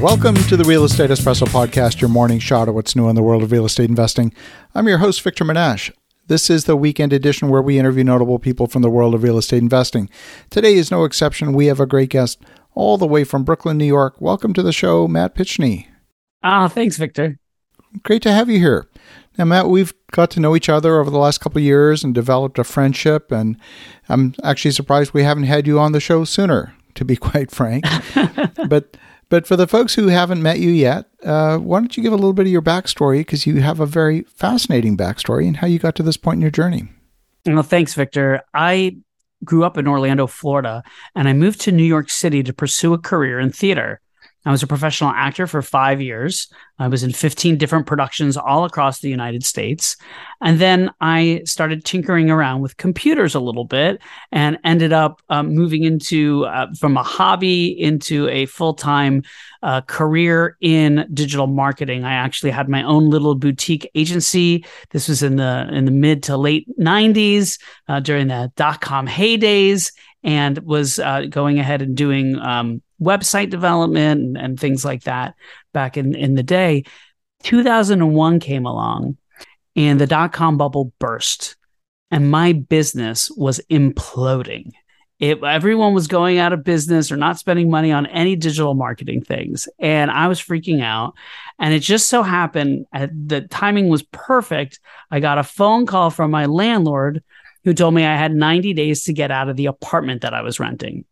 Welcome to the Real Estate Espresso Podcast, your morning shot of what's new in the world of real estate investing. I'm your host, Victor Menasce. This is the weekend edition where we interview notable people from the world of real estate investing. Today is no exception. We have a great guest all the way from Brooklyn, New York. Welcome to the show, Matt Picheny. Ah, thanks, Victor. Great to have you here. Now, Matt, we've got to know each other over the last couple of years and developed a friendship, and I'm actually surprised we haven't had you on the show sooner, to be quite frank. but but for the folks who haven't met you yet, uh, why don't you give a little bit of your backstory because you have a very fascinating backstory and how you got to this point in your journey. Well, thanks, Victor. I grew up in Orlando, Florida, and I moved to New York City to pursue a career in theater. I was a professional actor for five years. I was in 15 different productions all across the United States. And then I started tinkering around with computers a little bit and ended up um, moving into uh, from a hobby into a full time uh, career in digital marketing. I actually had my own little boutique agency. This was in the in the mid to late 90s uh, during the dot com heydays and was uh, going ahead and doing um, website development and, and things like that back in, in the day. 2001 came along and the dot com bubble burst and my business was imploding. It, everyone was going out of business or not spending money on any digital marketing things. And I was freaking out. And it just so happened uh, the timing was perfect. I got a phone call from my landlord who told me I had 90 days to get out of the apartment that I was renting.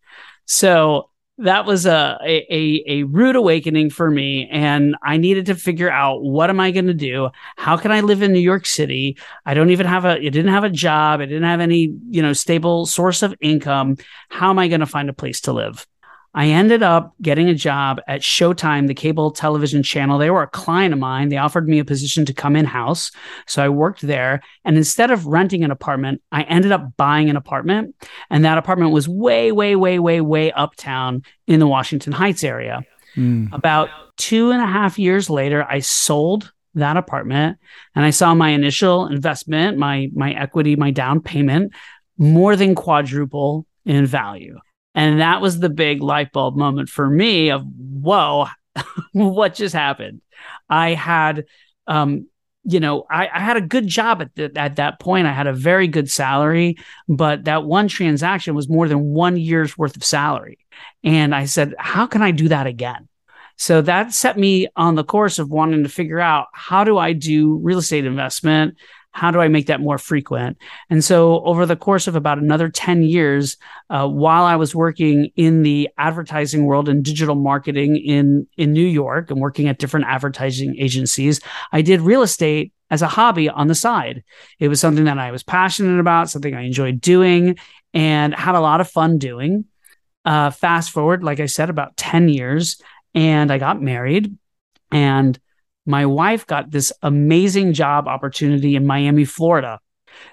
So that was a, a a rude awakening for me. And i needed to figure out what am i going to do? How can i live in new york city? I don't even have a i didn't have a job. I didn't have any you know stable source of income. How am i going to find a place to live I ended up getting a job at Showtime, the cable television channel. They were a client of mine. They offered me a position to come in house. So I worked there. And instead of renting an apartment, I ended up buying an apartment. And that apartment was way, way, way, way, way uptown in the Washington Heights area. Mm. About two and a half years later, I sold that apartment and I saw my initial investment, my my equity, my down payment more than quadruple in value. And that was the big light bulb moment for me of, whoa, what just happened? I had, um, you know, I, I, had a good job at, the, at that point. I had a very good salary, but that one transaction was more than one year's worth of salary. And I said, how can I do that again? So that set me on the course of wanting to figure out how do I do real estate investment? How do I make that more frequent? And so, over the course of about another 10 years, uh, while I was working in the advertising world and digital marketing in, in New York and working at different advertising agencies, I did real estate as a hobby on the side. It was something that I was passionate about, something I enjoyed doing, and had a lot of fun doing. Uh, fast forward, like I said, about 10 years, and I got married. And my wife got this amazing job opportunity in Miami, Florida.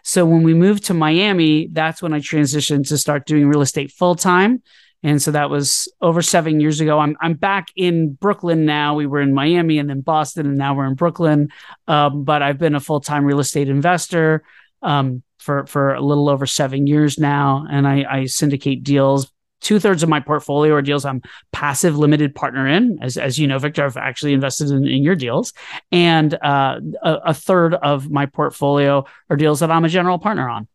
So when we moved to Miami, that's when I transitioned to start doing real estate full time. And so that was over seven years ago. I'm I'm back in Brooklyn now. We were in Miami and then Boston, and now we're in Brooklyn. Um, but I've been a full time real estate investor um, for for a little over seven years now, and I, I syndicate deals two thirds of my portfolio are deals I'm passive limited partner in. As, as you know, Victor, I've actually invested in, in your deals. And uh, a, a third of my portfolio are deals that I'm a general partner on.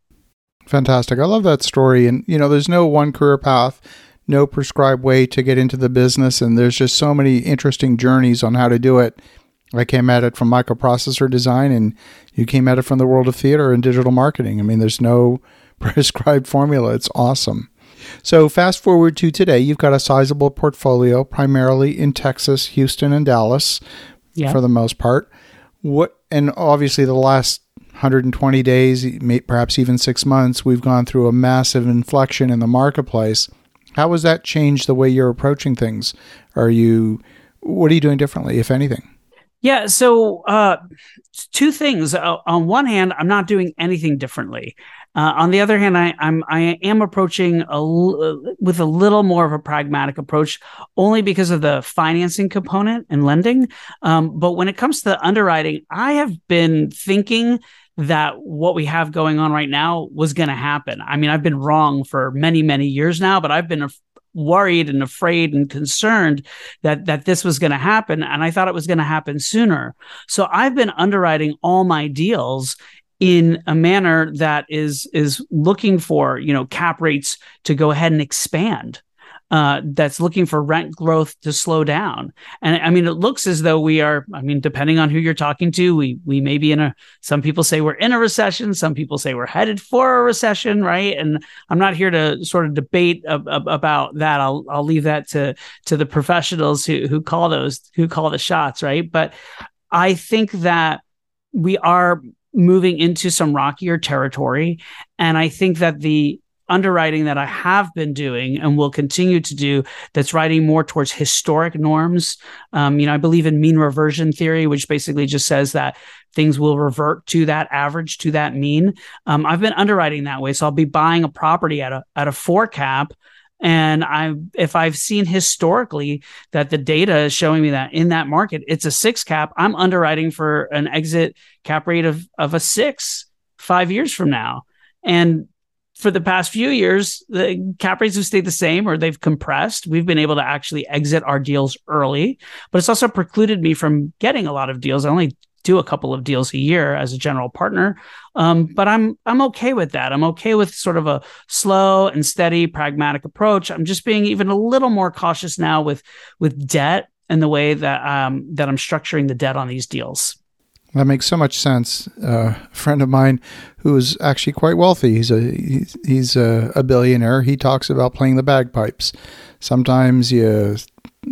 Fantastic. I love that story. And, you know, there's no one career path, no prescribed way to get into the business. And there's just so many interesting journeys on how to do it. I came at it from microprocessor design, and you came at it from the world of theater and digital marketing. I mean, there's no prescribed formula. It's awesome. So, fast forward to today, you've got a sizable portfolio, primarily in Texas, Houston, and Dallas, yeah. for the most part. What and obviously the last 120 days, perhaps even six months, we've gone through a massive inflection in the marketplace. How has that changed the way you're approaching things? Are you, what are you doing differently, if anything? Yeah. So, uh, two things. Uh, on one hand, I'm not doing anything differently. Uh, on the other hand, I, I'm I am approaching a, with a little more of a pragmatic approach, only because of the financing component and lending. Um, but when it comes to the underwriting, I have been thinking that what we have going on right now was going to happen. I mean, I've been wrong for many many years now, but I've been worried and afraid and concerned that that this was going to happen and I thought it was going to happen sooner. So I've been underwriting all my deals in a manner that is is looking for, you know, cap rates to go ahead and expand uh, that's looking for rent growth to slow down. And I mean, it looks as though we are. I mean, depending on who you're talking to, we we may be in a. Some people say we're in a recession. Some people say we're headed for a recession, right? And I'm not here to sort of debate ab- ab- about that. I'll I'll leave that to to the professionals who who call those who call the shots, right? But I think that we are moving into some rockier territory, and I think that the underwriting that I have been doing and will continue to do that's writing more towards historic norms. Um, you know, I believe in mean reversion theory, which basically just says that things will revert to that average, to that mean. Um, I've been underwriting that way. So I'll be buying a property at a, at a four cap. And I, if I've seen historically that the data is showing me that in that market, it's a six cap, I'm underwriting for an exit cap rate of, of a six five years from now. And for the past few years, the cap rates have stayed the same or they've compressed. We've been able to actually exit our deals early, but it's also precluded me from getting a lot of deals. I only do a couple of deals a year as a general partner, um, but I'm I'm okay with that. I'm okay with sort of a slow and steady, pragmatic approach. I'm just being even a little more cautious now with with debt and the way that um, that I'm structuring the debt on these deals. That makes so much sense. Uh, a friend of mine who is actually quite wealthy. He's a he's a, a, billionaire. He talks about playing the bagpipes. Sometimes you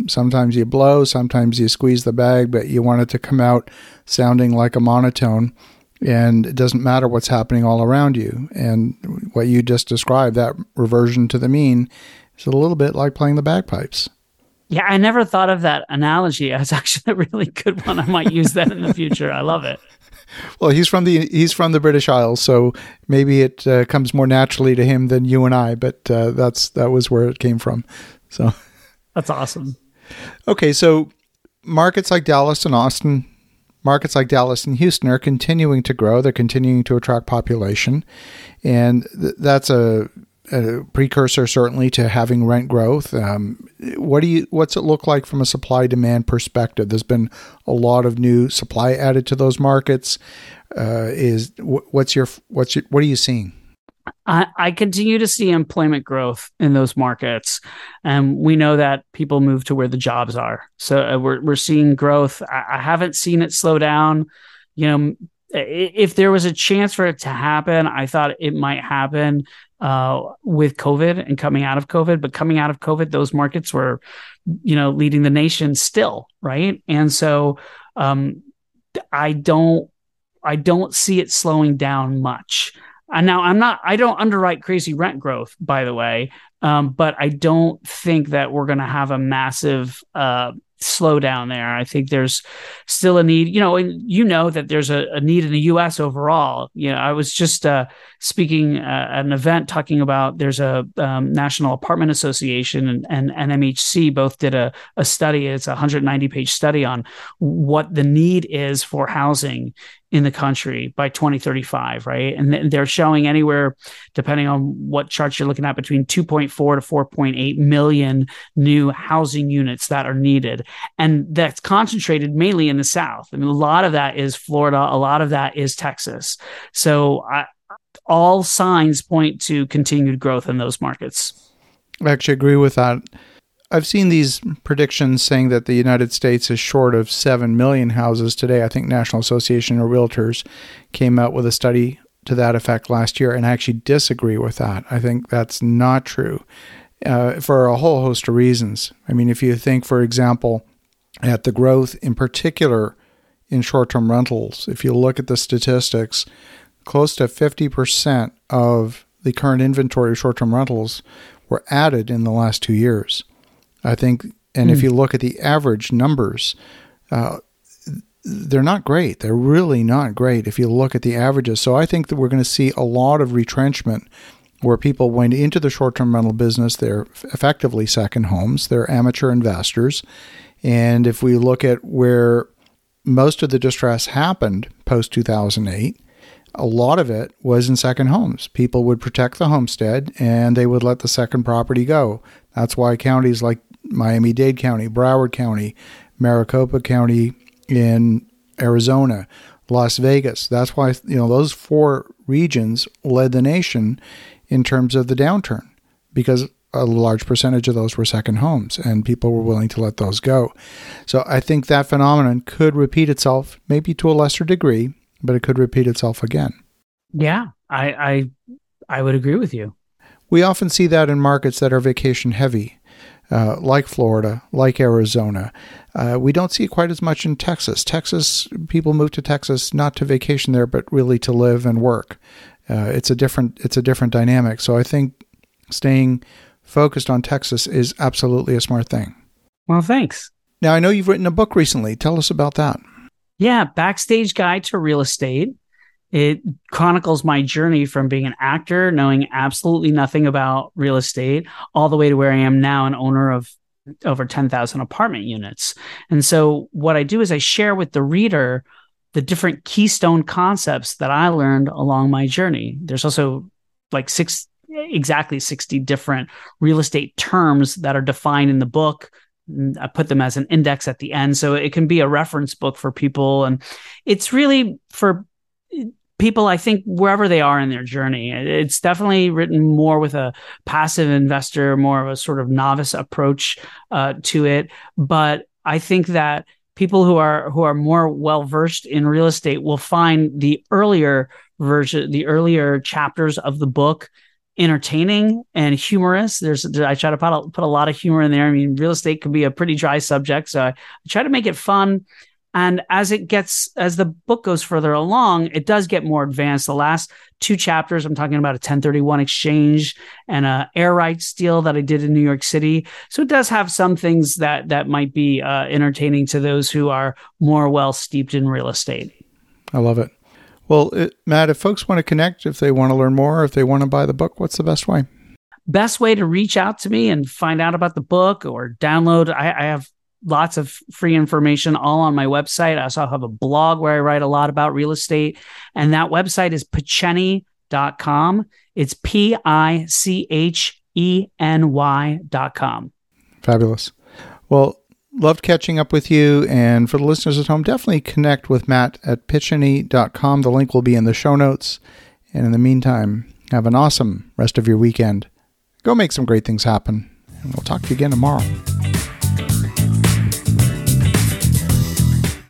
sometimes you blow, sometimes you squeeze the bag, but you want it to come out sounding like a monotone. And it doesn't matter what's happening all around you. And what you just described, that reversion to the mean, is a little bit like playing the bagpipes. Yeah, I never thought of that analogy. It's actually a really good one. I might use that in the future. I love it. Well, he's from the he's from the British Isles, so maybe it uh, comes more naturally to him than you and I. But uh, that's that was where it came from. So that's awesome. Okay, so markets like Dallas and Austin, markets like Dallas and Houston are continuing to grow. They're continuing to attract population, and th- that's a a precursor certainly to having rent growth. Um, what do you what's it look like from a supply demand perspective? There's been a lot of new supply added to those markets. Uh, is what's your what's your, what are you seeing? I, I continue to see employment growth in those markets, and we know that people move to where the jobs are. So uh, we're we're seeing growth. I, I haven't seen it slow down. You know, if there was a chance for it to happen, I thought it might happen uh, with COVID and coming out of COVID. But coming out of COVID, those markets were, you know, leading the nation still, right? And so um, I don't, I don't see it slowing down much. And now I'm not, I don't underwrite crazy rent growth, by the way, um, but I don't think that we're going to have a massive uh, slow down there. I think there's still a need, you know, and you know that there's a, a need in the U.S. overall. You know, I was just uh, speaking uh, at an event talking about there's a um, National Apartment Association and, and NMHC both did a, a study. It's a 190 page study on what the need is for housing in the country by 2035, right? And they're showing anywhere, depending on what charts you're looking at, between 2.4 to 4.8 million new housing units that are needed. And that's concentrated mainly in the South. I mean, a lot of that is Florida, a lot of that is Texas. So I, all signs point to continued growth in those markets. I actually agree with that. I've seen these predictions saying that the United States is short of 7 million houses today. I think National Association of Realtors came out with a study to that effect last year, and I actually disagree with that. I think that's not true uh, for a whole host of reasons. I mean, if you think, for example, at the growth in particular in short term rentals, if you look at the statistics, close to 50% of the current inventory of short term rentals were added in the last two years. I think, and mm. if hmm. you look at the average numbers, uh, they're not great. They're really not great if you look at the averages. So I think that we're going to see a lot of retrenchment where people went into the short term rental business. They're effectively second homes, they're amateur investors. And if we look at where most of the distress happened post 2008, a lot of it was in second homes. People would protect the homestead and they would let the second property go. That's why counties like Miami Dade County, Broward County, Maricopa County in Arizona, Las Vegas. That's why you know those four regions led the nation in terms of the downturn because a large percentage of those were second homes and people were willing to let those go. So I think that phenomenon could repeat itself, maybe to a lesser degree, but it could repeat itself again. Yeah, I I, I would agree with you. We often see that in markets that are vacation heavy. Uh, like Florida, like Arizona. Uh, we don't see it quite as much in Texas. Texas, people move to Texas not to vacation there, but really to live and work. Uh, it's a different it's a different dynamic. So I think staying focused on Texas is absolutely a smart thing. Well, thanks. Now I know you've written a book recently. Tell us about that. Yeah, backstage guide to real estate. It chronicles my journey from being an actor, knowing absolutely nothing about real estate, all the way to where I am now, an owner of over 10,000 apartment units. And so, what I do is I share with the reader the different keystone concepts that I learned along my journey. There's also like six, exactly 60 different real estate terms that are defined in the book. Mm, I put them as an index at the end. So it can be a reference book for people. And it's really for people, I think, wherever they are in their journey. It's definitely written more with a passive investor, more of a sort of novice approach uh, to it. But I think that people who are who are more well versed in real estate will find the earlier version, the earlier chapters of the book entertaining and humorous. There's I try to put a, put a lot of humor in there. I mean, real estate can be a pretty dry subject, so I, I try to make it fun and as it gets, as the book goes further along, it does get more advanced. The last two chapters, I'm talking about a 1031 exchange and a air rights deal that I did in New York City. So it does have some things that that might be uh, entertaining to those who are more well steeped in real estate. I love it. Well, it, Matt, if folks want to connect, if they want to learn more, if they want to buy the book, what's the best way? Best way to reach out to me and find out about the book or download. I, I have lots of free information all on my website. I also have a blog where I write a lot about real estate. And that website is picheny.com. It's P I C H E N Y.com. Fabulous. Well, loved catching up with you. And for the listeners at home, definitely connect with Matt at picheny.com. The link will be in the show notes. And in the meantime, have an awesome rest of your weekend. Go make some great things happen. And we'll talk to you again tomorrow.